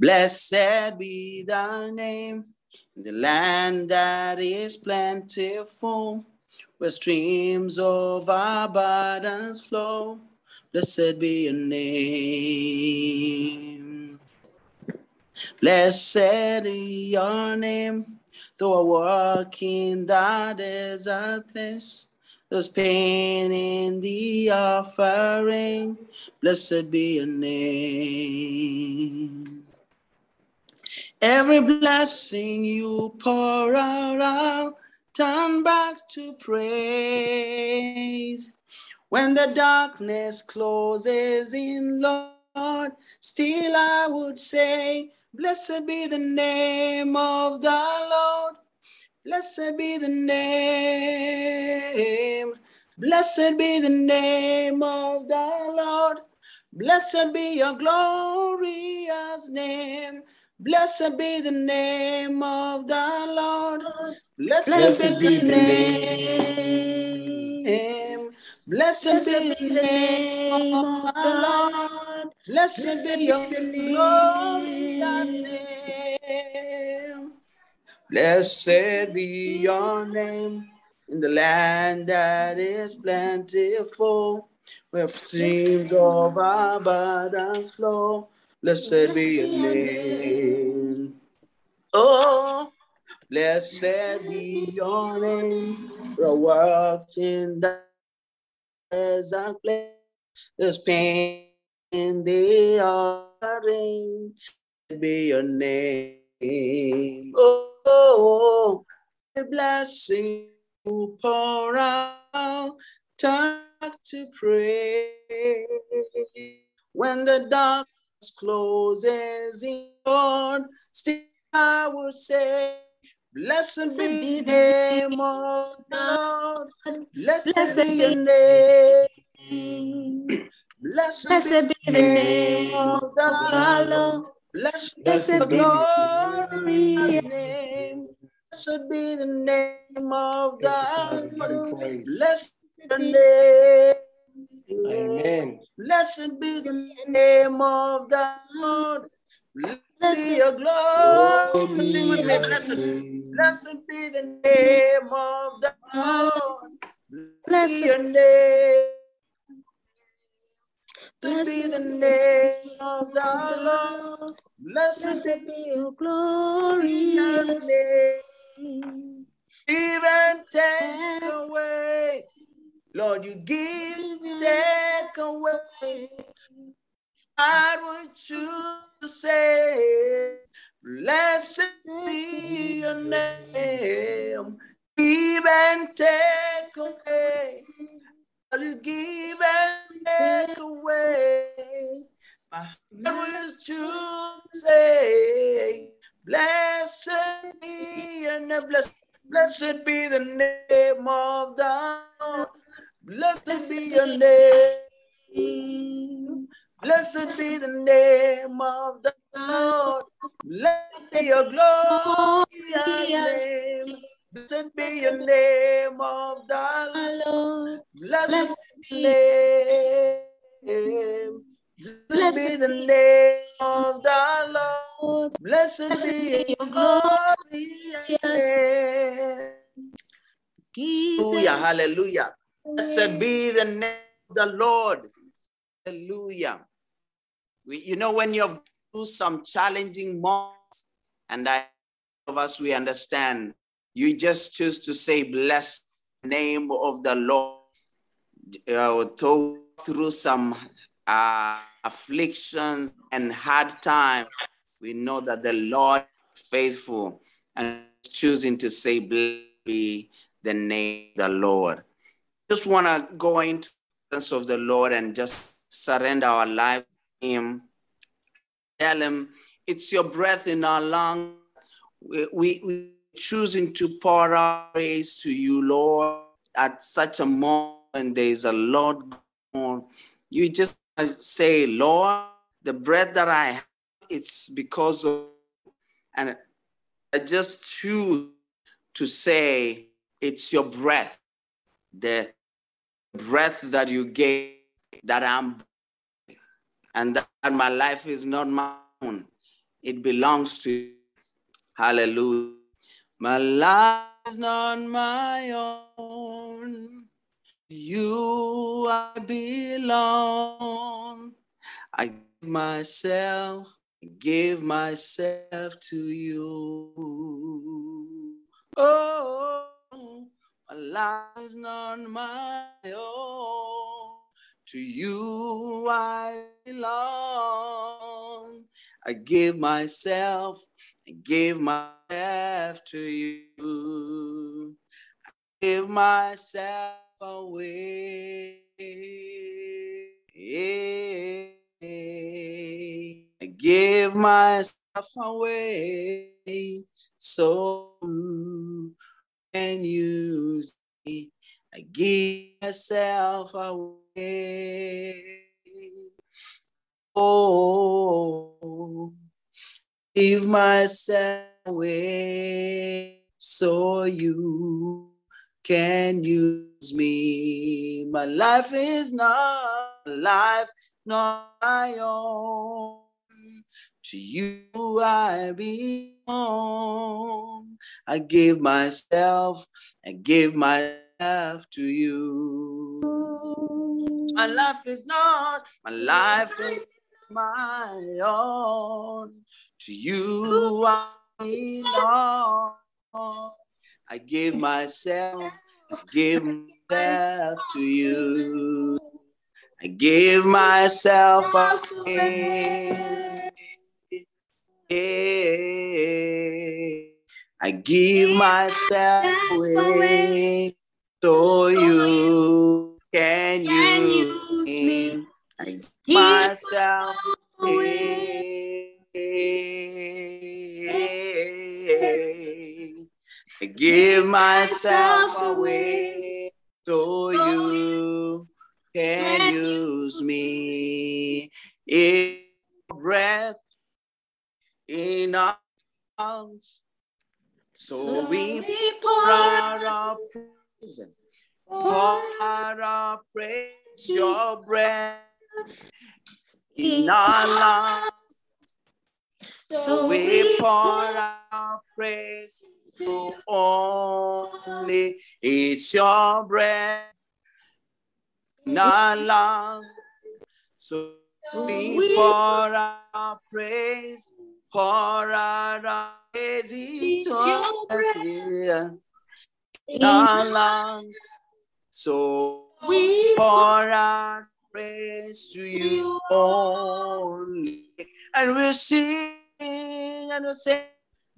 Blessed be thy name, the land that is plentiful, where streams of abundance flow. Blessed be your name. Blessed be your name, though I walk in the desert place. There's pain in the offering. Blessed be your name. Every blessing you pour out, I'll turn back to praise. When the darkness closes in, Lord, still I would say, Blessed be the name of the Lord. Blessed be the name. Blessed be the name of the Lord. Blessed be your glorious name. Blessed be the name of the Lord. Blessed, Blessed be, the, name. name. Blessed, Blessed be the name of the Lord. Blessed, Blessed be your glorious name. Blessed be your name in the land that is plentiful, where streams of abundance flow. Blessed be your name. Oh, blessed be your name. We're walking the desert pain in the offering. Be your name. Oh, a blessing to pour out, time to pray. When the dark closes in, Lord, still I would say, Blessed be the name of God. Blessed, Blessed be your name. Blessed, Blessed be the name of the Lord. Blessed, Blessed be the glorious name. Blessed be the name of God. Blessed be the name Amen. Blessed be the name of the Lord. Blessed be your glory. Sing with me, blessed. Blessed be the name of the Lord. Blessed be your name. Blessed be the name of the Lord. Blessed be your glorious name. Even take away Lord, you give, take away. I would choose to say, Blessed be your name. Give and take away. You give and take away. Know, when you have through some challenging moments, and I of us we understand, you just choose to say, Bless the name of the Lord. Uh, through some uh, afflictions and hard time, we know that the Lord is faithful and choosing to say, "Bless the name of the Lord just want to go into the presence of the Lord and just surrender our life to Him. Him, it's your breath in our lungs. We, we, we choosing to pour our praise to you, Lord, at such a moment. There is a lot going on. You just say, Lord, the breath that I have, it's because of, and I just choose to say, it's your breath. The breath that you gave that I'm and that my life is not my own. It belongs to you. Hallelujah. My life is not my own. You I belong. I give myself, give myself to you. Oh, my life is not my own. To you I belong. I give myself, I give myself to you. I give myself away. I give myself away so can use me. I give myself away. Oh, give myself away so you can use me. My life is not life, not my own. To you I belong. I give myself, I give myself to you. My life is not, my life is my own. To you I belong. I give myself, I give myself to you. I give myself away. I give myself away to you can you use me. Myself away. Give myself away so you can use me. In breath in our lungs, so we pour out our praise, pour out our praise, your breath in our lungs. So we pour out our praise to only it's your breath in our lungs. So we pour out our praise, pour out our praise, it's your breath in our lungs. So we pour our praise to you only. And we'll sing and we'll say,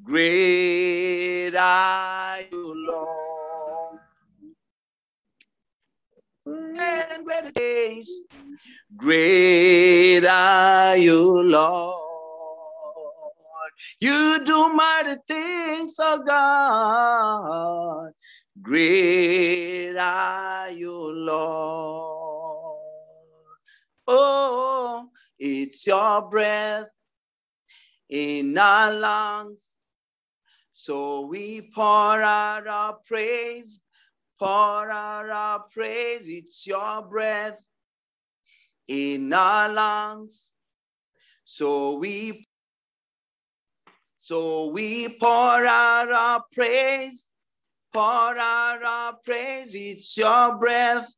Great are you, Lord. And great days, great are you, Lord. You do mighty things, oh God. Great are you, Lord. Oh, it's your breath in our lungs. So we pour out our praise, pour out our praise. It's your breath in our lungs. So we so we pour out our praise, pour out our praise. It's your breath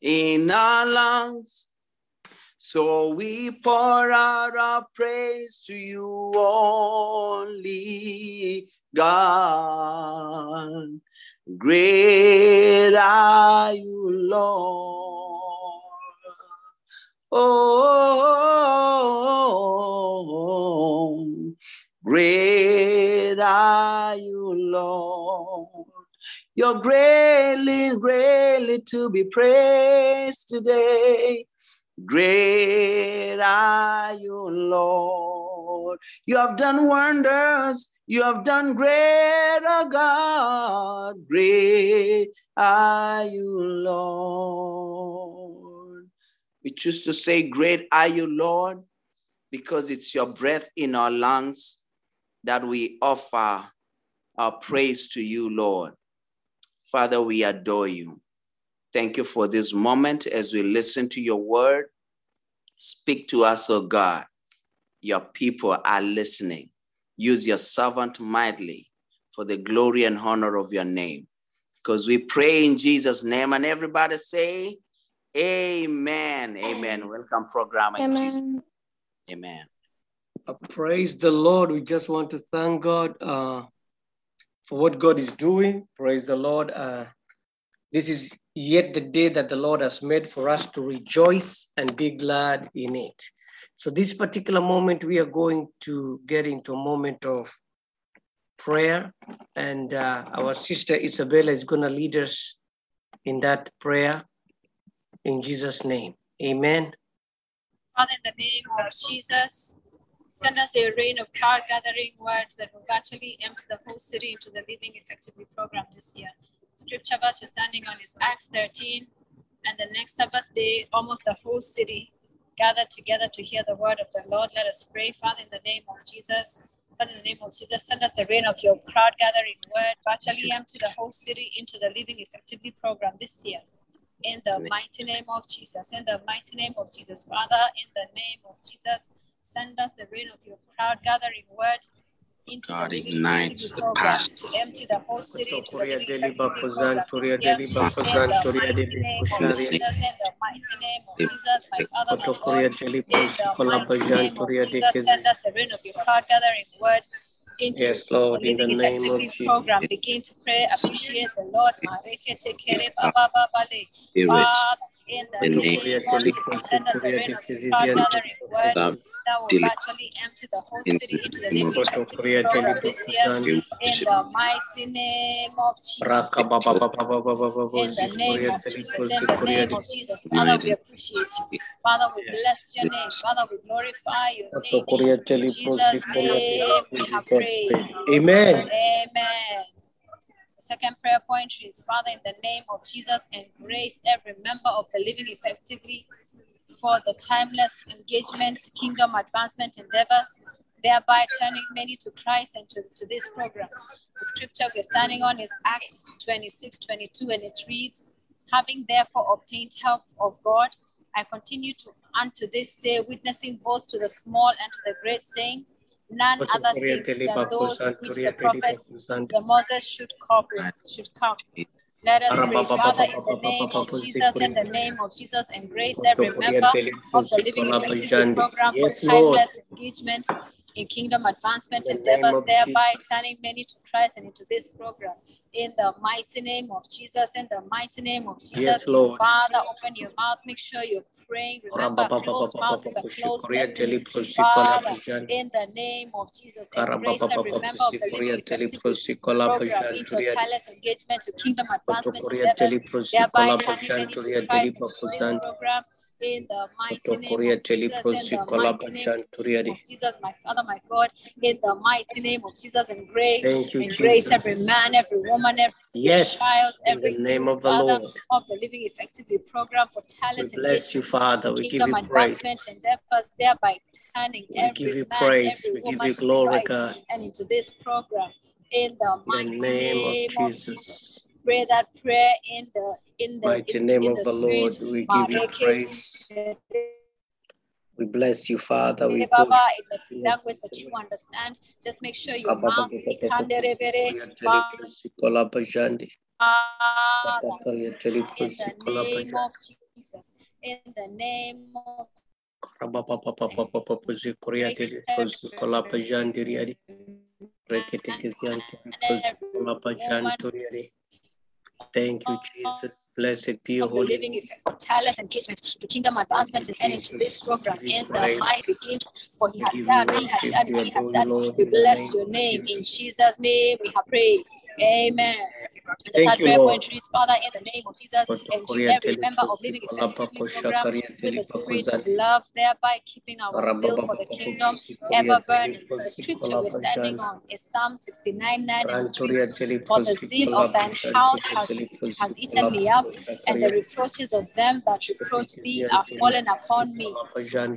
in our lungs. So we pour out our praise to you only, God. Great are you, Lord. Oh, great are you, Lord. You're greatly, greatly to be praised today. Great are you, Lord. You have done wonders. You have done great, oh God. Great are you, Lord. We choose to say, Great are you, Lord, because it's your breath in our lungs that we offer our praise to you, Lord. Father, we adore you. Thank you for this moment as we listen to your word. Speak to us, oh God. your people are listening. Use your servant mightily for the glory and honor of your name. Because we pray in Jesus' name, and everybody say, Amen. Amen. Welcome, program. Amen. Amen. Uh, praise the Lord. We just want to thank God uh, for what God is doing. Praise the Lord. Uh, this is yet the day that the Lord has made for us to rejoice and be glad in it. So, this particular moment, we are going to get into a moment of prayer, and uh, our sister Isabella is going to lead us in that prayer in Jesus' name. Amen. Father, in the name of Jesus, send us a rain of crowd gathering words that will virtually empty the whole city into the Living Effectively program this year. Scripture verse you're standing on is Acts 13, and the next Sabbath day, almost the whole city gathered together to hear the word of the Lord. Let us pray, Father, in the name of Jesus. Father, in the name of Jesus, send us the rain of your crowd gathering word, virtually empty the whole city into the Living Effectively program this year. In the mighty name of Jesus, in the mighty name of Jesus, Father, in the name of Jesus, send us the rain of your crowd gathering word into God the ignites the past. To empty the whole city to the living program this year. In the mighty name of Jesus, in the mighty name of Jesus, my Father, my God, in the mighty name of Jesus, send us the rain of your crowd gathering word into yes, Lord, the living effectively program. Begin to pray, appreciate the Lord. Father, in the name of Jesus, send us the rain of your crowd gathering word that will virtually empty the whole city into the living program this year in the mighty name of Jesus. In the name of Jesus, in the name of Jesus. Father, we appreciate you. Father, we bless your name. Father, we glorify your name. In Jesus' name, we have praised. Amen. Amen. Second prayer point is Father, in the name of Jesus, embrace every member of the living effectively for the timeless engagement, kingdom advancement endeavors, thereby turning many to Christ and to, to this program. The scripture we're standing on is Acts 26 22, and it reads, Having therefore obtained help of God, I continue to unto this day, witnessing both to the small and to the great, saying, None other things than those which the prophets, the Moses should cooperate, should come. Let us pray, Father, in the name of Jesus, in the name of Jesus, and grace every member of the Living Effectively program for timeless engagement in kingdom advancement endeavors, thereby turning many to Christ and into this program. In the mighty name of Jesus, in the mighty name of Jesus, yes, Lord. Father, open your mouth, make sure you're praying. Remember, closed mouth is a closed destiny. Father, in the name of Jesus, embrace every member of the Living program into tireless engagement to kingdom advancement endeavors, thereby turning many to Christ and into this program in the mighty name of Jesus, in the mighty name of Jesus, my Father, my God, in the mighty name of Jesus, and grace, Thank you, and grace every man, every woman, every yes, child, every in the name of the Father, Lord. of the Living Effectively program for talents we bless you, Father. We give you praise. endeavors, thereby turning We every give you man, praise. every We give you to glory, God. and into this program. In the mighty In the name, name of of Jesus. Jesus. Pray that prayer in the in the Mighty in, name in of the spirit. Lord, we give you praise. We bless you, Father. We Baba, in the language that you understand, just make sure your mouth is in the name of Jesus. In the name of Thank you, Jesus. Blessed be your holy living effect of tireless engagement to kingdom advancement and into this program in the mighty name. For he has done, he has done he has done it. We bless your name in Jesus' name. We have prayed. Amen. The Thank third you, prayer Lord. point reads, Father, in the name of Jesus, endue every member of Living Effectively program with the spirit of love, thereby keeping our zeal for the kingdom ever burning. The scripture we're standing on is Psalm 69 9 and For the zeal of thine house has, has eaten me up, and the reproaches of them that reproach thee are fallen upon me.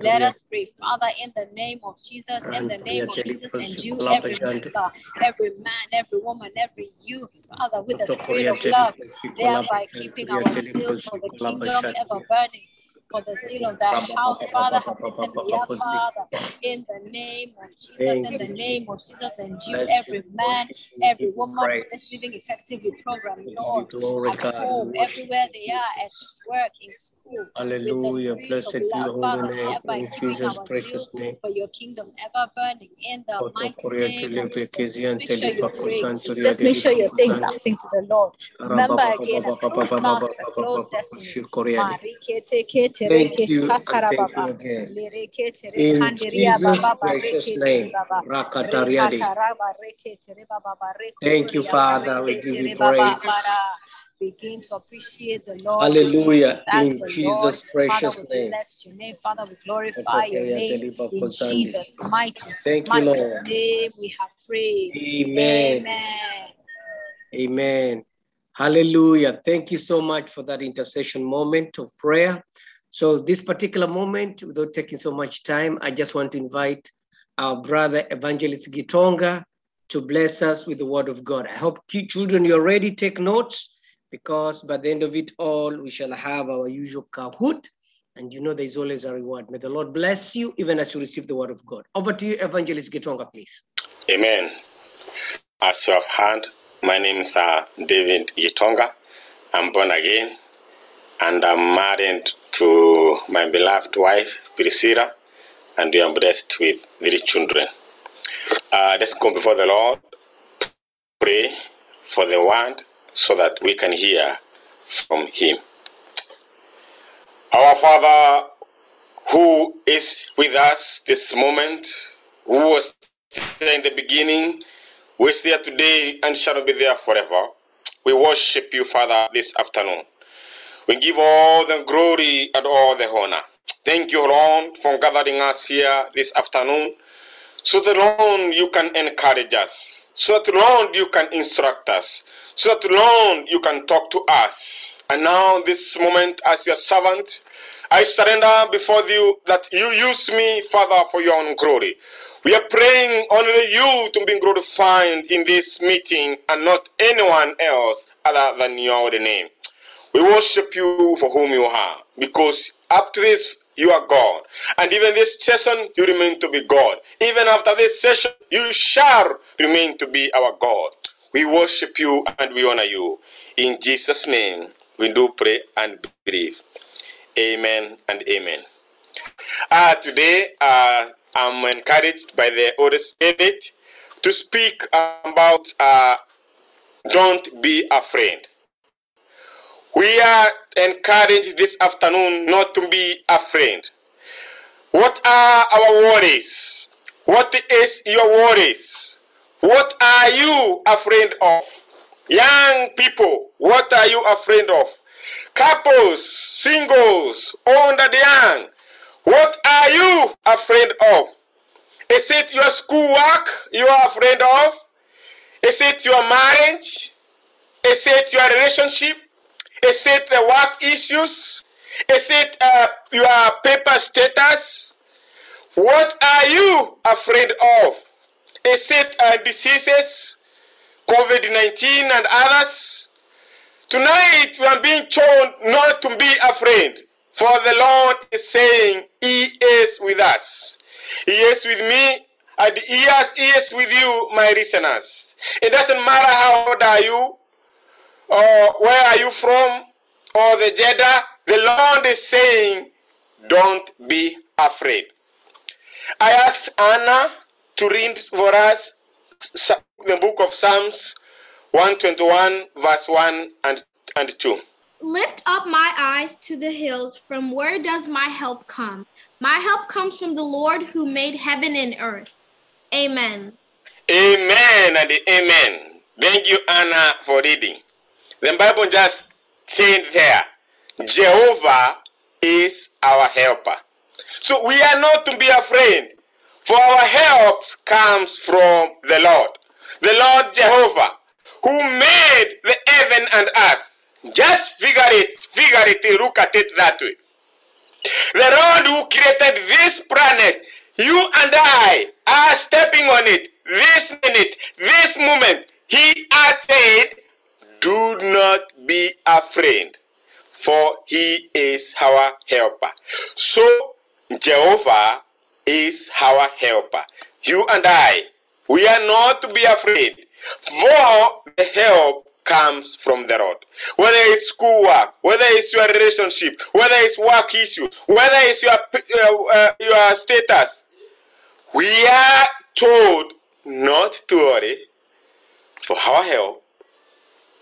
Let us pray, Father, in the name of Jesus, in the name of Jesus, endue every member, every man, every woman, every youth, Father, with a spirit of love, thereby keeping our zeal for the kingdom ever burning. for the zeal of thy house, Father, has eaten here, Father. In the name of Jesus, in the name of Jesus, and you, every man, every woman this living effectively program, Lord, at home, everywhere they are, at work, in school. Hallelujah. The Blessed be your love, holy name. In Jesus' precious name. for your kingdom ever burning in the mighty name of Jesus. Just make sure you're Telepa praying. Kosanturia Just make sure you're saying something to the Lord. Remember again, a closed mouth is a closed destiny. Thank Thank you and thank you again. In Jesus' precious name. Thank you, Father. We give you praise. Begin to appreciate the Lord. Hallelujah. In Jesus' precious Father, name. bless your name. Father, we glorify your name. In Jesus' mighty, Thank you, matchless Lord. name, we have prayed. Amen. Amen. Amen. Hallelujah. Thank you so much for that intercession moment of prayer. So, this particular moment, without taking so much time, I just want to invite our brother Evangelist Gitonga to bless us with the word of God. I hope children, you're ready. Take notes because by the end of it all, we shall have our usual kahoot. And you know, there's always a reward. May the Lord bless you even as you receive the word of God. Over to you, Evangelist Gitonga, please. Amen. As you have heard, my name is uh, David Gitonga. I'm born again and I'm married to my beloved wife, Priscilla, and we are blessed with three children. Uh, let's go before the Lord, pray for the word so that we can hear from Him. Our Father, who is with us this moment, who was there in the beginning, who is there today and shall be there forever. We worship you, Father, this afternoon. We give all the glory and all the honor. Thank you, Lord, for gathering us here this afternoon. So that, Lord, you can encourage us. So that, Lord, you can instruct us. So that, Lord, you can talk to us. And now, this moment, as your servant, I surrender before you that you use me, Father, for your own glory. We are praying only you to be glorified in this meeting and not anyone else other than your name. We worship you for whom you are, because up to this you are God. And even this session, you remain to be God. Even after this session, you shall remain to be our God. We worship you and we honor you. In Jesus' name, we do pray and believe. Amen and amen. Uh, today, uh, I'm encouraged by the Holy Spirit to speak about uh, don't be afraid. We are encouraged this afternoon not to be afraid. What are our worries? What is your worries? What are you afraid of? Young people, what are you afraid of? Couples, singles, old and young, what are you afraid of? Is it your schoolwork you are afraid of? Is it your marriage? Is it your relationship? Is it the work issues? Is it uh, your paper status? What are you afraid of? Is it uh, diseases, COVID 19 and others? Tonight we are being told not to be afraid, for the Lord is saying, He is with us. He is with me, and He he is with you, my listeners. It doesn't matter how old are you, or where are you from, or the gender. The Lord is saying, Don't be afraid. I asked Anna to read for us the book of Psalms 121, verse 1 and, and 2. Lift up my eyes to the hills. From where does my help come? My help comes from the Lord who made heaven and earth. Amen. Amen and amen. Thank you, Anna, for reading. The Bible just said there, Jehovah is our helper. So we are not to be afraid, for our help comes from the Lord. The Lord Jehovah, who made the heaven and earth. Just figure it, figure it, look at it that way. The Lord who created this planet, you and I are stepping on it this minute, this moment. He has said, Do not be afraid, for he is our helper. So Jehovah is our helper. You and I, we are not to be afraid, for the help comes from the Lord. Whether it's schoolwork, whether it's your relationship, whether it's work issue, whether it's your uh, uh, your status, we are told not to worry, for our help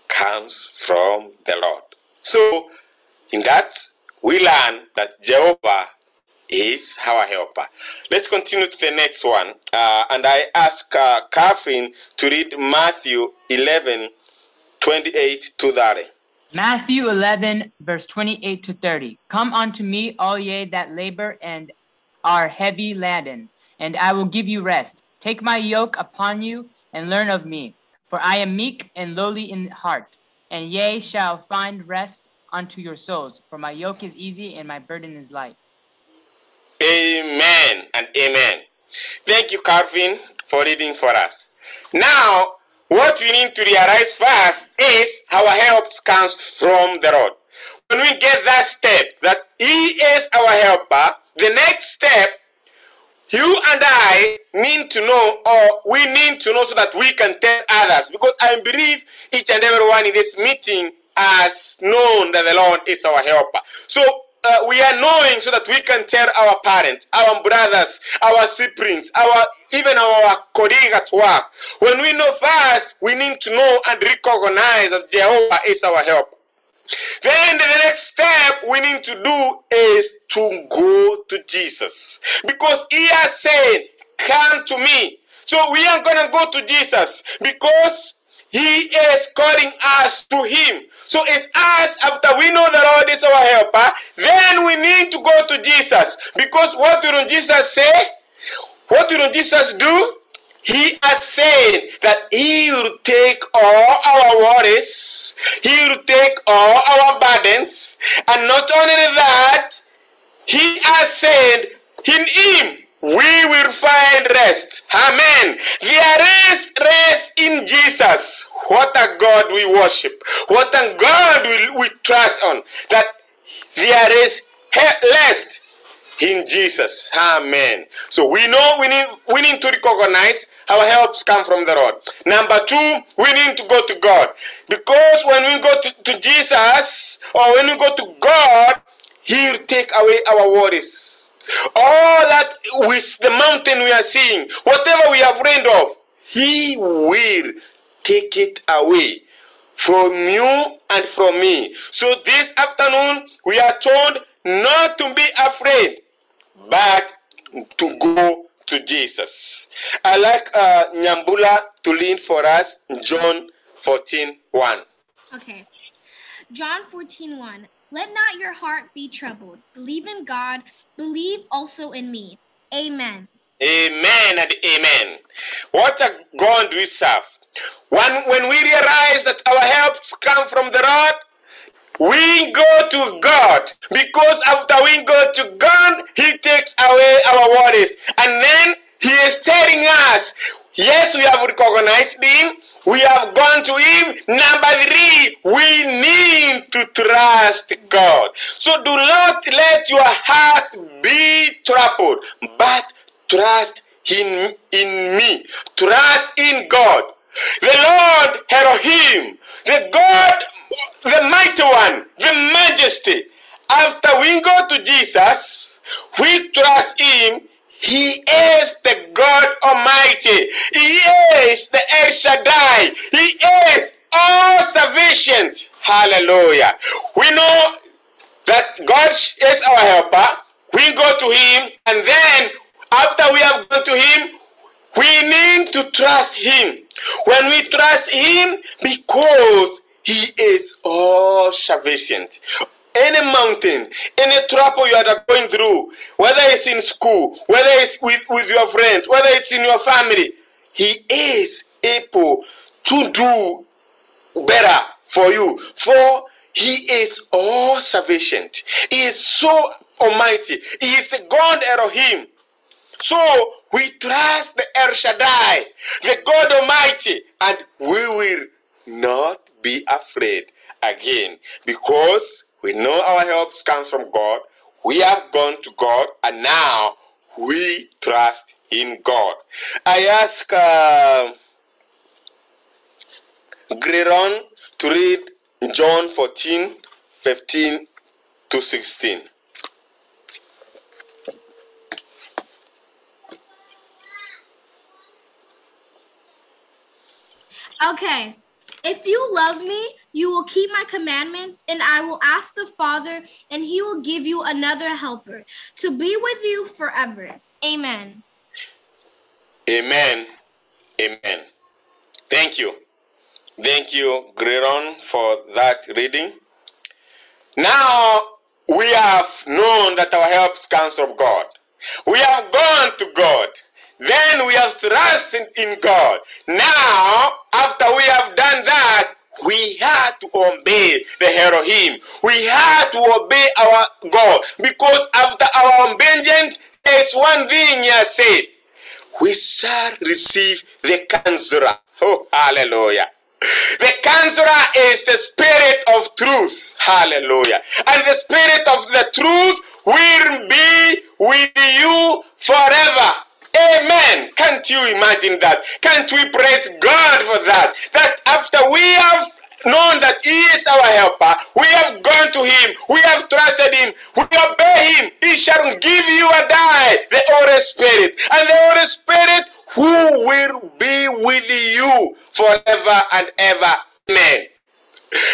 comes from the Lord. So, in that, we learn that Jehovah is our helper. Let's continue to the next one. Uh, and I ask uh, Catherine to read Matthew 11 28 to 30. Matthew 11, verse 28 to 30. Come unto me, all ye that labor and are heavy laden, and I will give you rest. Take my yoke upon you and learn of me, for I am meek and lowly in heart, and ye shall find rest unto your souls. For my yoke is easy and my burden is light. Amen and amen. Thank you, Carvin, for reading for us. Now, what we need to realize first is our help comes from the Lord. When we get that step, that He is our helper, the next step, you and I need to know, or we need to know so that we can tell others. Because I believe each and everyone in this meeting has known that the Lord is our helper. So uh, we are knowing so that we can tell our parents, our brothers, our siblings, our even our colleagues at work. When we know first, we need to know and recognize that Jehovah is our help. Then the next step we need to do is to go to Jesus. Because he has said, Come to me. So we are going to go to Jesus because he is calling us to him. So it's us, after we know the Lord is our helper, then we need to go to Jesus. Because what did Jesus say? What did Jesus do? He has said that He will take all our worries, He will take all our burdens, and not only that, He has said, in Him we will find rest. Amen. There is rest in Jesus. What a God we worship. What a God we, we trust on. That there is rest in Jesus. Amen. So we know we need we need to recognize our helps come from the Lord. Number two, we need to go to God. Because when we go to, to Jesus or when we go to God, He'll take away our worries. All that with the mountain we are seeing, whatever we have read of, He will take it away from you and from me. So this afternoon, we are told not to be afraid, but to go to Jesus. I like uh, Nyambula to lead for us John 14 1. Okay. John 14 1. Let not your heart be troubled. Believe in God, believe also in me. Amen. Amen and amen. What a God we serve. When, when we realize that our helps come from the Lord, we go to God because after we go to God, He takes away our worries. And then He is telling us, yes, we have recognized Him, we have gone to Him. Number three, we need to trust God. So do not let your heart be troubled, but trust in, in me. Trust in God. The Lord Elohim, the God the mighty one, the majesty. After we go to Jesus, we trust him. He is the God Almighty. He is the El Shaddai. He is all sufficient. Hallelujah. We know that God is our helper. We go to him, and then after we have gone to him, we need to trust him. When we trust him, because he is all sufficient. Any mountain, any trouble you are going through, whether it's in school, whether it's with, with your friends, whether it's in your family, He is able to do better for you. For He is all sufficient. He is so almighty. He is the God Elohim. So we trust the El Shaddai, the God Almighty, and we will not be afraid again because We know our help comes from God. We have gone to God, and now we trust in God. I ask uh, Greron to read John 14, 15 to 16. Okay. If you love me, you will keep my commandments, and I will ask the Father, and he will give you another helper to be with you forever. Amen. Amen. Amen. Thank you. Thank you, Greron, for that reading. Now we have known that our help comes from God. We have gone to God. Then we have trusted in God. Now, after we have done that, we had to obey the Elohim. We had to obey our God. Because after our obedience, there's one thing he has said. We shall receive the counselor. Oh, hallelujah. The counselor is the spirit of truth. Hallelujah. And the spirit of the truth will be with you forever. Amen. Can't you imagine that? Can't we praise God for that? That after we have known that He is our helper, we have gone to Him, we have trusted Him, we obey Him, He shall give you a die, the Holy Spirit. And the Holy Spirit who will be with you forever and ever. Amen.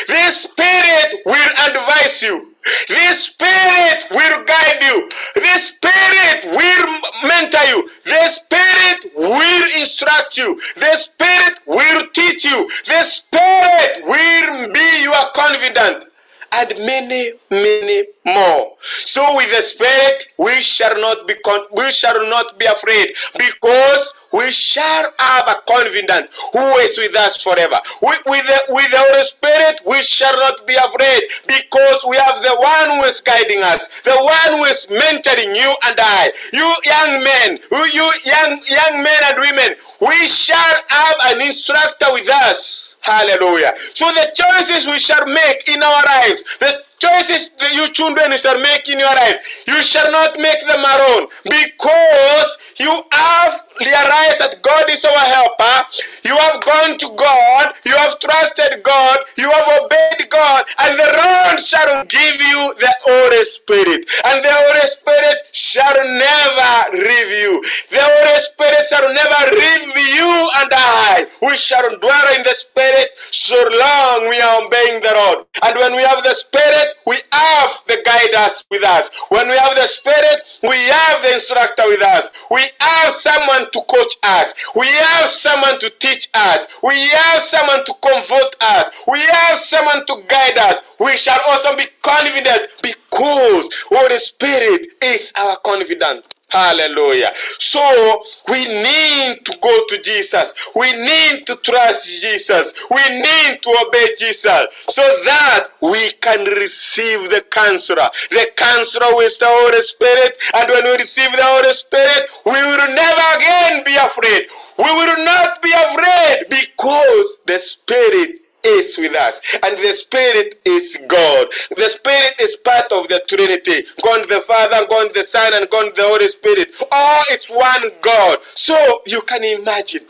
This spirit will advise you. This spirit will guide you. This spirit will mentor you. The spirit will instruct you. The spirit will teach you. The spirit will be your confidant and many, many more. So with the Spirit, we shall not be con- we shall not be afraid, because we shall have a confidant who is with us forever. With, with, the, with the Holy Spirit, we shall not be afraid, because we have the one who is guiding us, the one who is mentoring you and I. You young men, you young young men and women, we shall have an instructor with us. Hallelujah. So the choices we shall make in our lives, the choices that you children shall make in your life, you shall not make them alone because you have realized that God is our helper. You have gone to God, you have trusted God, you have obeyed God, and the Lord shall give you the Holy Spirit. And the Holy Spirit shall never leave you. The Holy Spirit shall never leave you and I. We shall dwell in the Spirit so long we are obeying the Lord. And when we have the Spirit, we have the guidance with us. When we have the Spirit, we have the instructor with us. We have someone to coach us. We have someone to teach us. We have someone to comfort us. We have someone to guide us. We shall also be confident because Holy Spirit is our confidant. Hallelujah. So we need to go to Jesus. We need to trust Jesus. We need to obey Jesus so that we can receive the counselor. The counselor is the Holy Spirit. And when we receive the Holy Spirit, we will never again be afraid. We will not be afraid because the Spirit is with us. And the Spirit is God. The Spirit is part of the Trinity. God the Father, God the Son, and God the Holy Spirit. All is one God. So you can imagine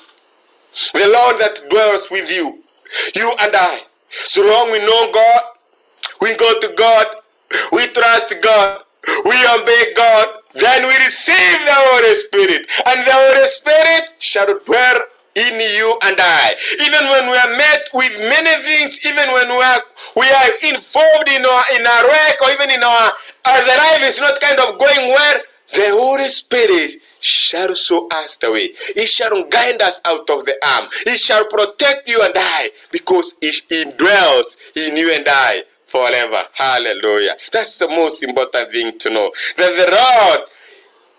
the Lord that dwells with you, you and I. So long we know God, we go to God, we trust God, we obey God, then we receive the Holy Spirit, and the Holy Spirit shall dwell in you and I. Even when we are met with many things, even when we are we are involved in our in our work or even in our our life is not kind of going well, the Holy Spirit shall show us the way. He shall guide us out of the arm. He shall protect you and I because he, he dwells in you and I forever. Hallelujah. That's the most important thing to know. That the Lord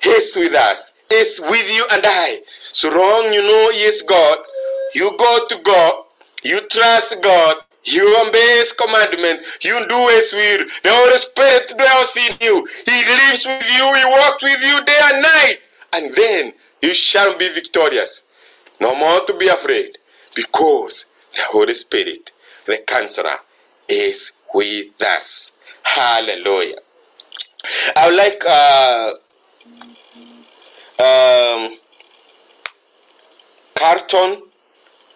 is with us, is with you and I. So long you know He is God, you go to God, you trust God, you obey His commandment, you do His will. The Holy Spirit dwells in you. He lives with you, He walks with you day and night. And then you shall be victorious. No more to be afraid because the Holy Spirit, the counselor, is with us. Hallelujah. I would like uh, um, Carton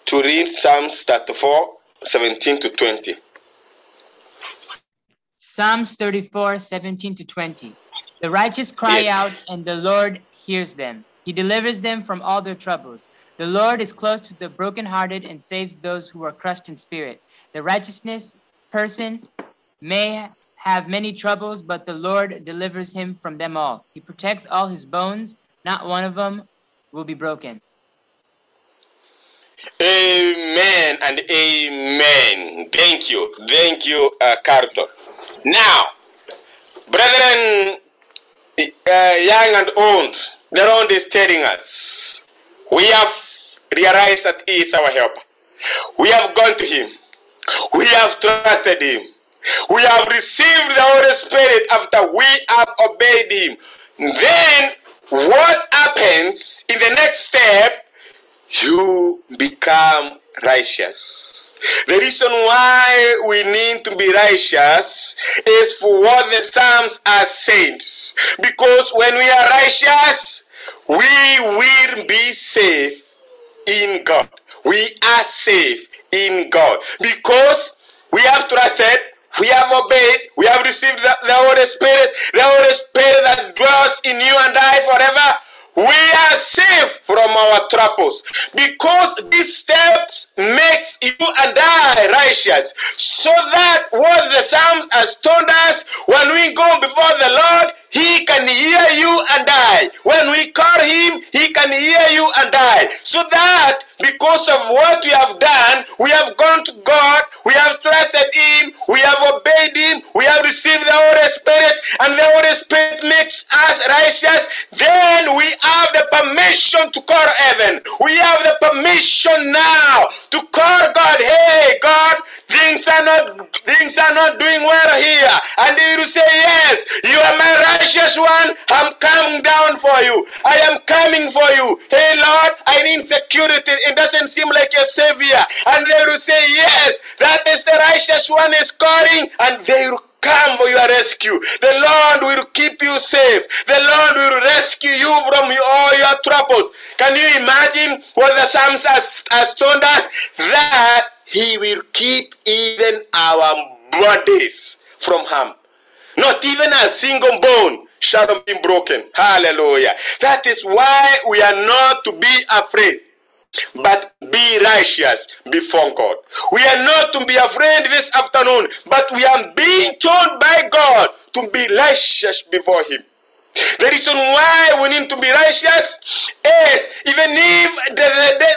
to read Psalms 34, 17 to 20. Psalms 34, 17 to 20. The righteous cry Yes. out, and the Lord hears them. He delivers them from all their troubles. The Lord is close to the brokenhearted and saves those who are crushed in spirit. The righteousness person may have many troubles, but the Lord delivers him from them all. He protects all his bones, not one of them will be broken. Amen and amen. Thank you. Thank you, uh, Carton. Now, brethren, uh, young and old, the Lord is telling us we have realized that He is our helper. We have gone to Him. We have trusted Him. We have received the Holy Spirit after we have obeyed Him. Then, what happens in the next step? You become righteous. The reason why we need to be righteous is for what the Psalms are saying. Because when we are righteous, we will be safe in God. We are safe in God. Because we have trusted, we have obeyed, we have received the, the Holy Spirit, the Holy Spirit that dwells in you and I forever. Troubles because these steps makes you and I righteous. So that what the Psalms has told us when we go before the Lord, He can hear you and I. When we call Him, He can hear you and I. So that because of what we have done, we have gone to God, we have trusted Him, we have obeyed Him, we have received the Holy Spirit, and the Holy Spirit makes us righteous. Then we have the permission to call heaven. We have the permission now to call God. Hey, God, things are not things are not doing well here, and He will say, Yes, you are my righteous one. I'm coming down for you. I am coming for you. Hey, Lord, I need security. It doesn't seem like a savior, and they will say, Yes, that is the righteous one is calling, and they will come for your rescue. The Lord will keep you safe. The Lord will rescue you from all your troubles. Can you imagine what the Psalms has, has told us? That He will keep even our bodies from harm. Not even a single bone shall be broken. Hallelujah. That is why we are not to be afraid but be righteous before God. We are not to be afraid this afternoon, but we are being told by God to be righteous before Him. The reason why we need to be righteous is even if the, the,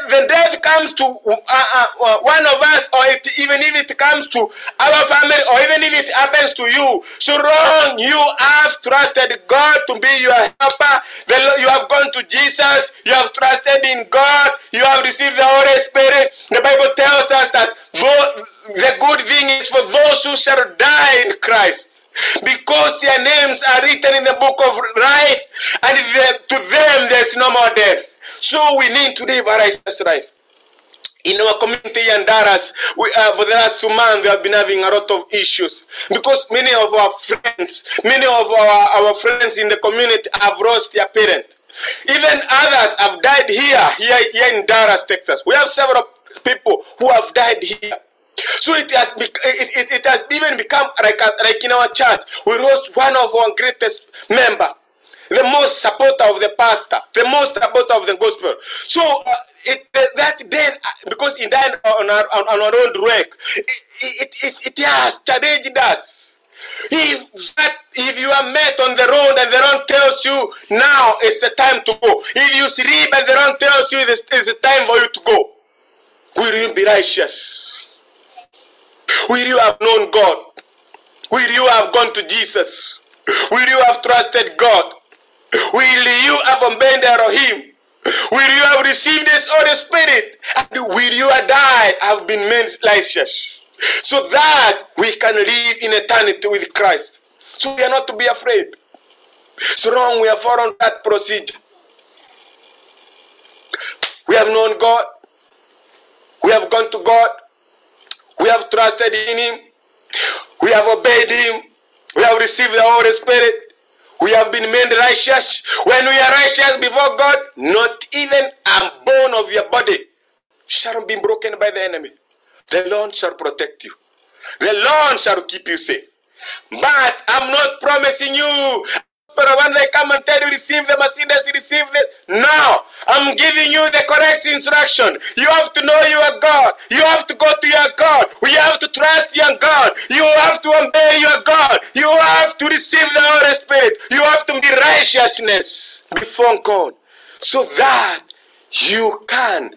comes to uh, uh, uh, one of us, or it, even if it comes to our family, or even if it happens to you, so long you have trusted God to be your helper. You have gone to Jesus, you have trusted in God, you have received the Holy Spirit. The Bible tells us that the good thing is for those who shall die in Christ because their names are written in the book of life, and the- to them there's no more death. So we need to live a righteous life. In our community in Dallas, we, uh, for the last two months, we have been having a lot of issues because many of our friends, many of our, our friends in the community have lost their parents. Even others have died here, here, here in Dallas, Texas. We have several people who have died here. So it has it, it, it has even become like a, like in our church. We lost one of our greatest member, the most supporter of the pastor, the most supporter of the gospel. So uh, it that day uh, because he died on our on, our own work, it it, it, it has challenged us. If that if you are met on the road and the road tells you now is the time to go, if you sleep and the road tells you it is it's the time for you to go, will you be righteous? Will you have known God? Will you have gone to Jesus? Will you have trusted God? Will you have obeyed Elohim? Will you have received His Holy Spirit? And will you have died, have been made righteous? So that we can live in eternity with Christ. So we are not to be afraid. So long we have followed that procedure. We have known God. We have gone to God. We have trusted in Him. We have obeyed Him. We have received the Holy Spirit. We have been made righteous. When we are righteous before God, not even a bone of your body shall be broken by the enemy. The Lord shall protect you. The Lord shall keep you safe. But I'm not promising you. But when they come and tell you receive the Mercedes, receive it. No, I'm giving you the correct instruction. You have to know your God. You have to go to your God. You have to trust your God. You have to obey your God. You have to receive the Holy Spirit. You have to be righteousness before God, so that you can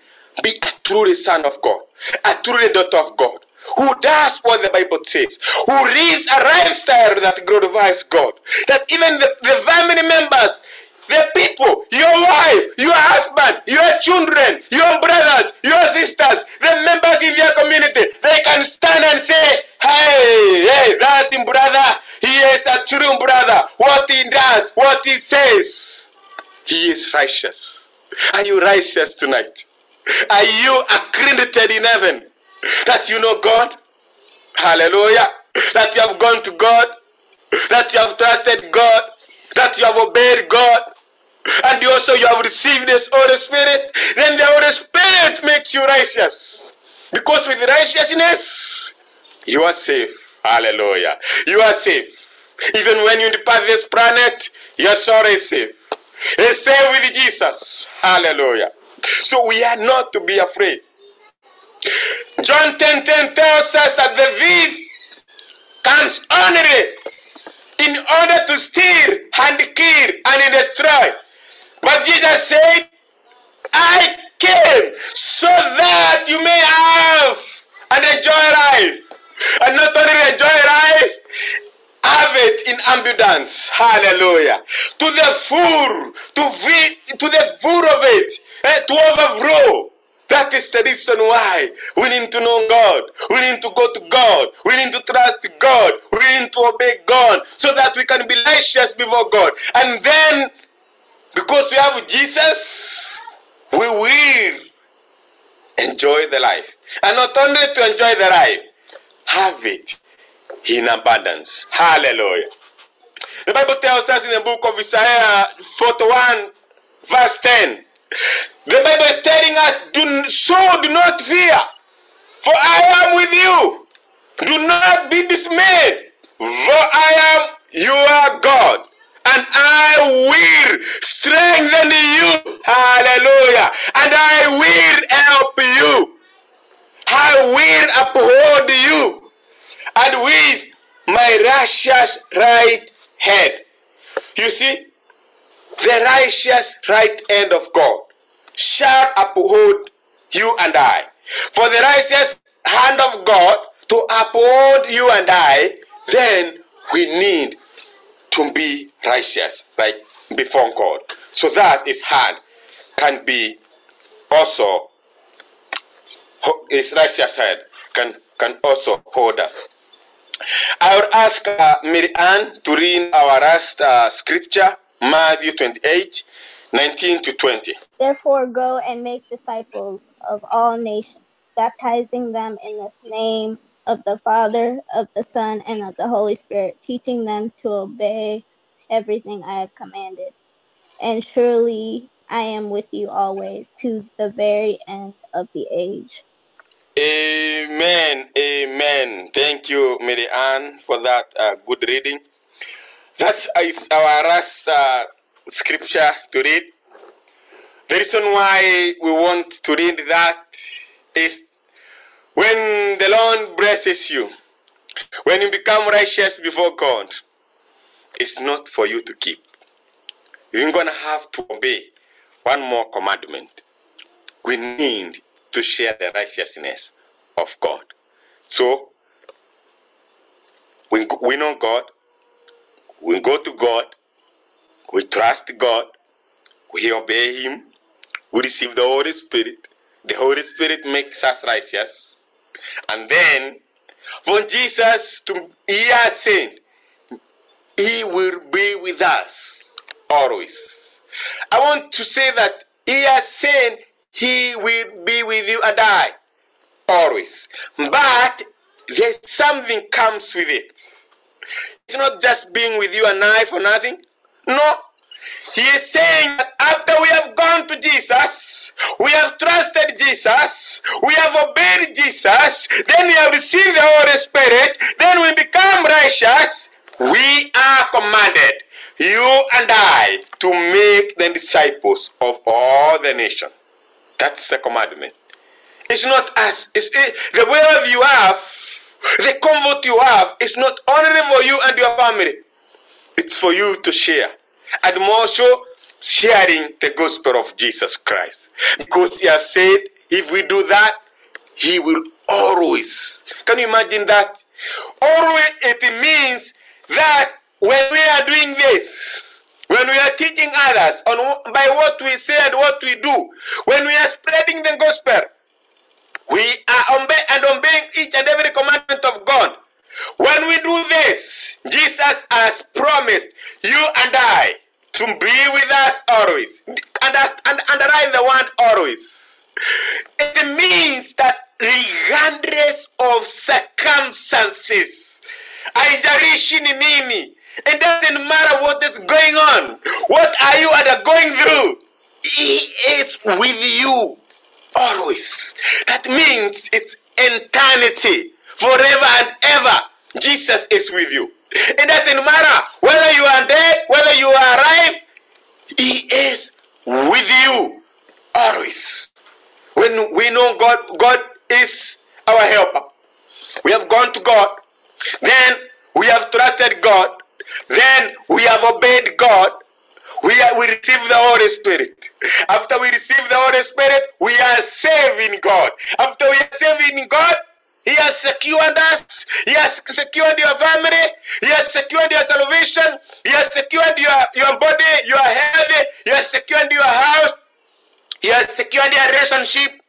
be a truly son of God, a truly daughter of God who does what the Bible says, who lives a lifestyle that glorifies God, that even the, the family members, the people, your wife, your husband, your children, your brothers, your sisters, the members in your community, they can stand and say, hey, hey, that brother, he is a true brother. What he does, what he says, he is righteous. Are you righteous tonight? Are you accredited in heaven? That you know God. Hallelujah. That you have gone to God. That you have trusted God. That you have obeyed God. And you also you have received this Holy Spirit. Then the Holy Spirit makes you righteous. Because with righteousness, you are safe. Hallelujah. You are safe. Even when you depart this planet, your soul is safe. It's safe with Jesus. Hallelujah. So we are not to be afraid. John 10 10 tells us that the thief comes only in order to steal and kill and destroy. But Jesus said, I came so that you may have and enjoy life. And not only enjoy life, have it in abundance. Hallelujah. To the full, to, feed, to the full of it, eh, to overflow. That is the reason why we need to know God. We need to go to God. We need to trust God. We need to obey God so that we can be righteous before God. And then, because we have Jesus, we will enjoy the life. And not only to enjoy the life, have it in abundance. Hallelujah. The Bible tells us in the book of Isaiah 41, verse 10. The Bible is telling us, do, so do not fear, for I am with you. Do not be dismayed, for I am your God, and I will strengthen you. Hallelujah. And I will help you. I will uphold you. And with my righteous right hand. You see, the righteous right hand of God shall uphold you and I. For the righteous hand of God to uphold you and I, then we need to be righteous, like before God. So that his hand can be also his righteous hand can can also hold us. I would ask uh, Mary Ann to read our last uh, scripture, Matthew 28, 19 to 20. Therefore, go and make disciples of all nations, baptizing them in the name of the Father, of the Son, and of the Holy Spirit, teaching them to obey everything I have commanded. And surely I am with you always to the very end of the age. Amen. Amen. Thank you, Mary Ann, for that uh, good reading. That's our last uh, scripture to read. The reason why we want to read that is when the Lord blesses you, when you become righteous before God, it's not for you to keep. You're going to have to obey one more commandment. We need to share the righteousness of God. So, we, we know God, we go to God, we trust God, we obey Him, we receive the Holy Spirit. The Holy Spirit makes us righteous. And then, for Jesus to hear sin, He will be with us always. I want to say that He has said He will be with you and I always. But there's something comes with it. It's not just being with you and I for nothing. No. He is saying that after we have gone to Jesus, we have trusted Jesus, we have obeyed Jesus, then we have received the Holy Spirit, then we become righteous. We are commanded, you and I, to make the disciples of all the nation. That's the commandment. It's not us. It's it, the wealth you have, the comfort you have, is not only for you and your family. It's for you to share. And more so, sharing the gospel of Jesus Christ. Because he has said, if we do that, he will always. Can you imagine that? Always it means that when we are doing this, when we are teaching others on by what we say and what we do, when we are spreading the gospel, we are obeying and obeying each and every commandment of God. When we do this, Jesus has promised you and I to be with us always. And, and underline the word always. It means that regardless of circumstances, haijalishi ni nini, it doesn't matter what is going on, what are you going through, He is with you always. That means it's eternity, forever and ever. Jesus is with you. It doesn't matter whether you are dead, whether you are alive, He is with you always. When we know God, God is our helper. We have gone to God, then we have trusted God, then we have obeyed God, we, are, we receive the Holy Spirit. After we receive the Holy Spirit, we are saved in God. After we are saved in God, He has secured us. He has secured your family. He has secured your salvation. He has secured your, your body, your health. He has secured your house. He has secured your relationship.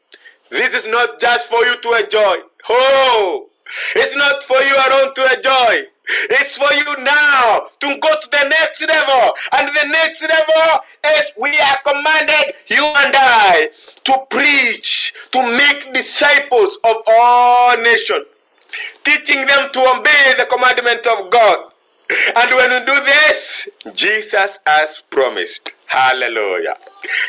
This is not just for you to enjoy. Oh, it's not for you alone to enjoy. It's for you now to go to the next level. And the next level is we are commanded, you and I, to preach, to make disciples of all nations, teaching them to obey the commandment of God. And when we do this, Jesus has promised. Hallelujah.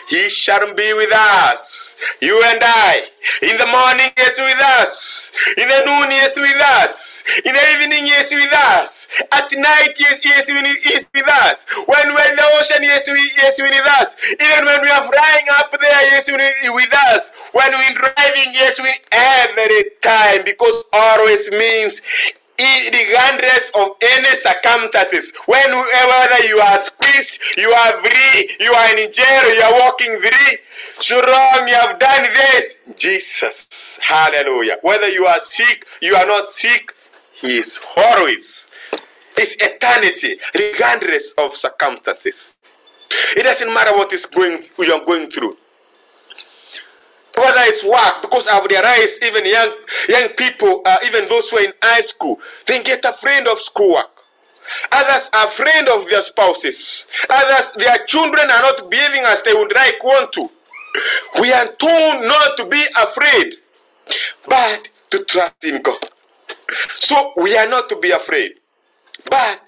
He shall be with us. You and I. In the morning, he is with us. In the noon, he is with us. In the evening, he is with us. At night, he is, he is, is with us. When we're in the ocean, he is, he is with us. Even when we are flying up there, he is with us. When we're driving, he yes, we every time because always means regardless of any circumstances, when whether you are squeezed, you are free, you are in jail, you are walking free, so you have done this, Jesus, hallelujah. Whether you are sick, you are not sick, He is always. It's eternity, regardless of circumstances. It doesn't matter what is going you are going through whether it's work, because I've realized even young young people, uh, even those who are in high school, they get afraid of schoolwork. Others are afraid of their spouses. Others, their children are not behaving as they would like want to. We are told not to be afraid, but to trust in God. So we are not to be afraid, but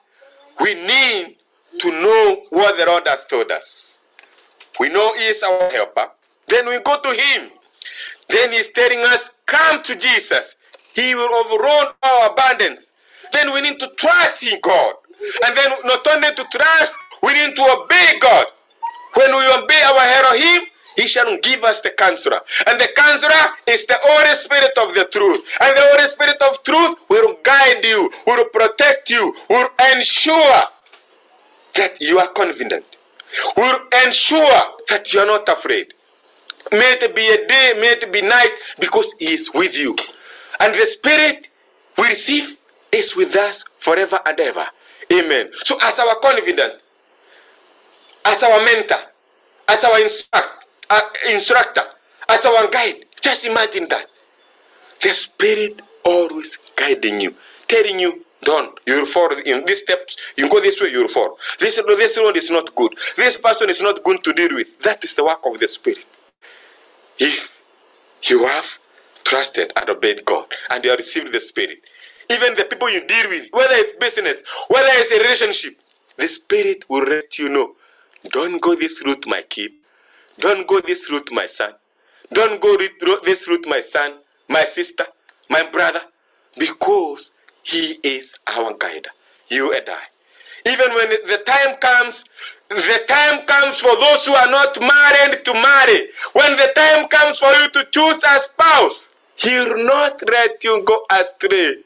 we need to know what the Lord has told us. We know He is our helper. Then we go to Him. Then he's telling us, come to Jesus. He will overrun our abundance. Then we need to trust in God. And then not only to trust, we need to obey God. When we obey our Elohim, he shall give us the counselor. And the counselor is the Holy Spirit of the truth. And the Holy Spirit of truth will guide you, will protect you, will ensure that you are confident, will ensure that you are not afraid. May it be a day, may it be night, because He is with you. And the Spirit we receive is with us forever and ever. Amen. So, as our confidant, as our mentor, as our instruct, uh, instructor, as our guide, just imagine that. The Spirit always guiding you, telling you, don't, you'll fall in these steps, you go this way, you'll fall. This, this road is not good. This person is not good to deal with. That is the work of the Spirit if you have trusted and obeyed God, and you have received the Spirit. Even the people you deal with, whether it's business, whether it's a relationship, the Spirit will let you know. Don't go this route, my kid. Don't go this route, my son. Don't go this route, my son, my sister, my brother, because He is our guide, you and I. Even when the time comes, the time comes for those who are not married to marry. When the time comes for you to choose a spouse, He will not let you go astray.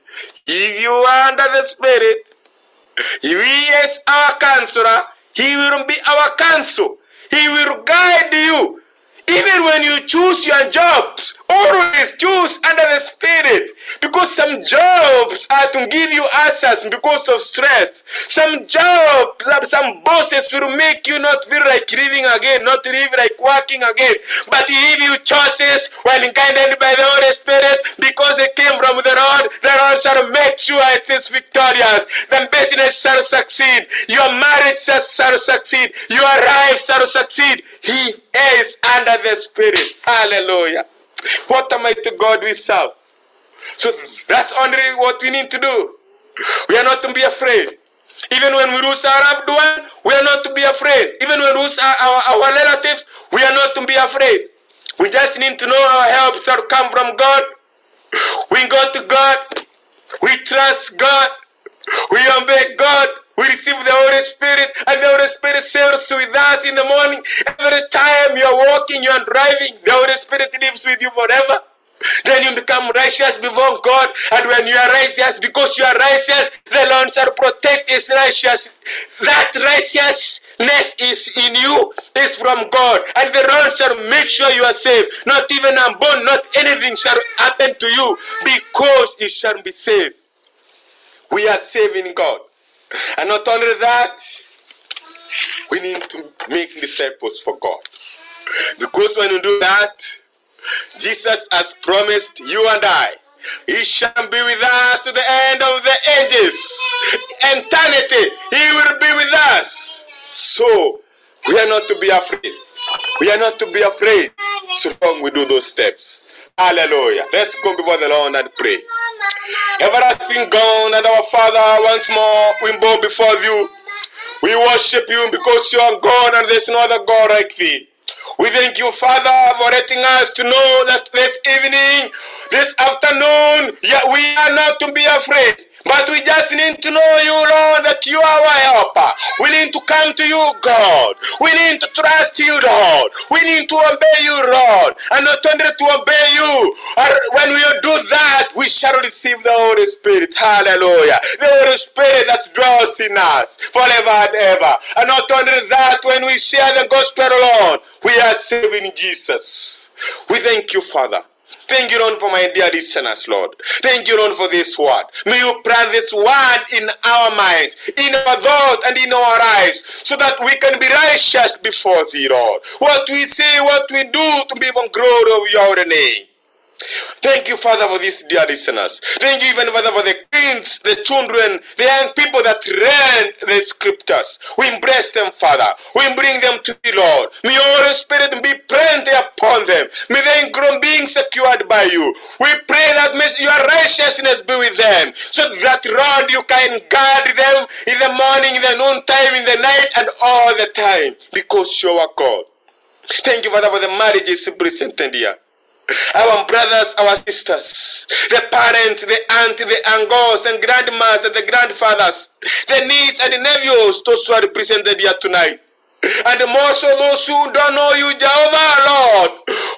If you are under the Spirit, He is our counselor. He will be our counsel. He will guide you. Even when you choose your jobs, always choose under the Spirit. Because some jobs are to give you answers because of stress. Some jobs, some bosses will make you not feel like living again, not live like working again. But if you chooses when guided by the Holy Spirit, because they came from the Lord, the Lord shall make sure it is victorious. The business shall succeed. Your marriage shall succeed. Your life shall succeed. He is under the Spirit. Hallelujah. What a mighty God we serve. So that's only what we need to do. We are not to be afraid. Even when we lose our loved one, we are not to be afraid. Even when we lose our, our, our relatives, we are not to be afraid. We just need to know our help shall come from God. We go to God. We trust God. We obey God. We receive the Holy Spirit, and the Holy Spirit shares with us in the morning. Every time you are walking, you are driving, the Holy Spirit lives with you forever. Then you become righteous before God, and when you are righteous, because you are righteous, the Lord shall protect His righteous. That righteousness is in you, is from God, and the Lord shall make sure you are saved. Not even a bone, not anything shall happen to you, because it shall be saved. We are saving God. And not only that, we need to make disciples for God. Because when you do that, Jesus has promised you and I, He shall be with us to the end of the ages. Eternity, He will be with us. So, we are not to be afraid. We are not to be afraid so long we do those steps. Hallelujah. Let's go before the Lord and pray. Everlasting God and our Father, once more we bow before you. We worship you because you are God and there's no other God like thee. We thank you, Father, for letting us to know that this evening, this afternoon, we are not to be afraid. But we just need to know you, Lord, that you are our helper. We need to come to you, God. We need to trust you, Lord. We need to obey you, Lord. And not only to obey you, when we do that, we shall receive the Holy Spirit. Hallelujah. The Holy Spirit that dwells in us forever and ever. And not only that, when we share the gospel, Lord, we are saving Jesus. We thank you, Father. Thank you, Lord, for my dear listeners, Lord. Thank you, Lord, for this word. May you plant this word in our minds, in our thoughts, and in our eyes, so that we can be righteous before thee, Lord. What we say, what we do, to be for glory of your name. Thank you, Father, for these dear listeners. Thank you, even Father, for the kids, the children, the young people that read the scriptures. We embrace them, Father. We bring them to the Lord. May your Spirit be present upon them. May they grow being secured by you. We pray that your righteousness be with them, so that, Lord, you can guard them in the morning, in the noontime, in the night, and all the time, because you are God. Thank you, Father, for the marriages presented here our brothers, our sisters, the parents, the aunts, the uncles, and grandmas, and the grandfathers, the nieces and the nephews, those who are represented here tonight. And more so those who don't know you, Jehovah, Lord.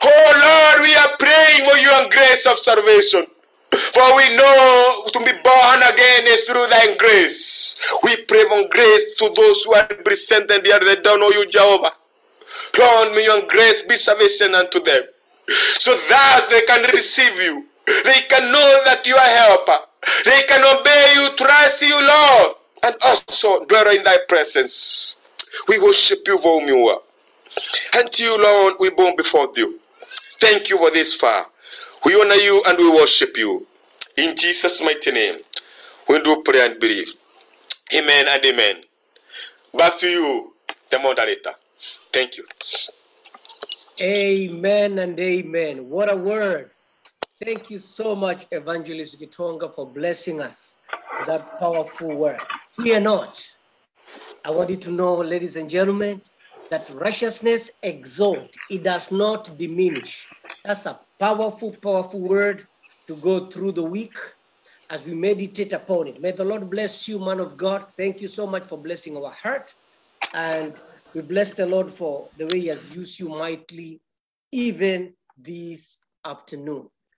Oh Lord, we are praying for your grace of salvation. For we know to be born again is through thy grace. We pray for grace to those who are represented here that don't know you, Jehovah. Lord, may your grace be sufficient unto them so that they can receive you. They can know that you are helper. They can obey you, trust you, Lord, and also dwell in thy presence. We worship you you. And to you, Lord, we bow before you. Thank you for this far. We honor you and we worship you. In Jesus' mighty name, we do pray and believe. Amen and amen. Back to you, the moderator. Thank you. Amen and amen. What a word. Thank you so much, Evangelist Gitonga, for blessing us that powerful word. Fear not. I want you to know, ladies and gentlemen, that righteousness exalts, it does not diminish. That's a powerful, powerful word to go through the week as we meditate upon it. May the Lord bless you, man of God. Thank you so much for blessing our heart. And we bless the Lord for the way He has used you mightily, even this afternoon.